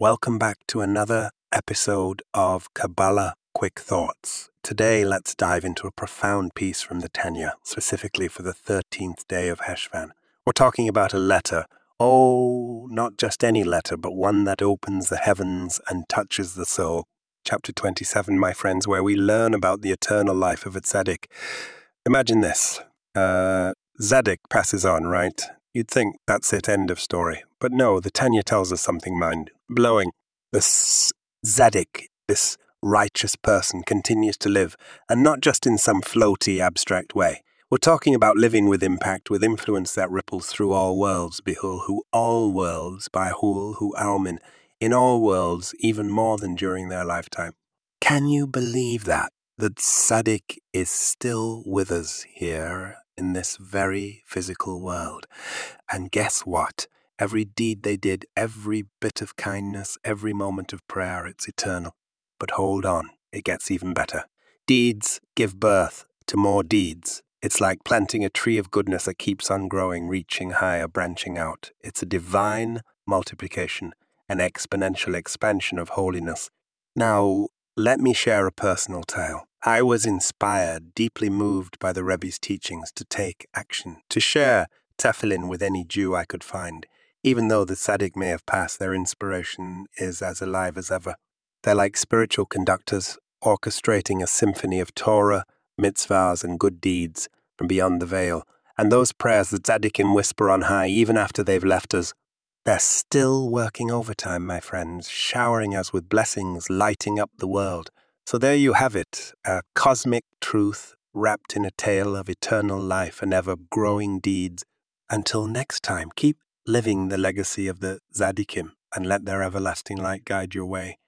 Welcome back to another episode of Kabbalah Quick Thoughts. Today, let's dive into a profound piece from the Tanya, specifically for the 13th day of Heshvan. We're talking about a letter. Oh, not just any letter, but one that opens the heavens and touches the soul. Chapter 27, my friends, where we learn about the eternal life of a tzaddik. Imagine this. Uh, tzaddik passes on, right? You'd think that's it, end of story. But no, the Tanya tells us something mind blowing. This tzaddik, this righteous person, continues to live, and not just in some floaty, abstract way. We're talking about living with impact, with influence that ripples through all worlds. Behul, who all worlds, by Hul, who Almin, in all worlds, even more than during their lifetime. Can you believe that? That tzaddik is still with us here in this very physical world. And guess what? Every deed they did, every bit of kindness, every moment of prayer, it's eternal. But hold on, it gets even better. Deeds give birth to more deeds. It's like planting a tree of goodness that keeps on growing, reaching higher, branching out. It's a divine multiplication, an exponential expansion of holiness. Now, let me share a personal tale. I was inspired, deeply moved by the Rebbe's teachings to take action, to share tefillin with any Jew I could find. Even though the tzaddik may have passed, their inspiration is as alive as ever. They're like spiritual conductors, orchestrating a symphony of Torah, mitzvahs, and good deeds from beyond the veil. And those prayers the tzaddikim whisper on high, even after they've left us, they're still working overtime, my friends, showering us with blessings, lighting up the world. So there you have it, a cosmic truth wrapped in a tale of eternal life and ever growing deeds. Until next time, keep living the legacy of the tzaddikim and let their everlasting light guide your way.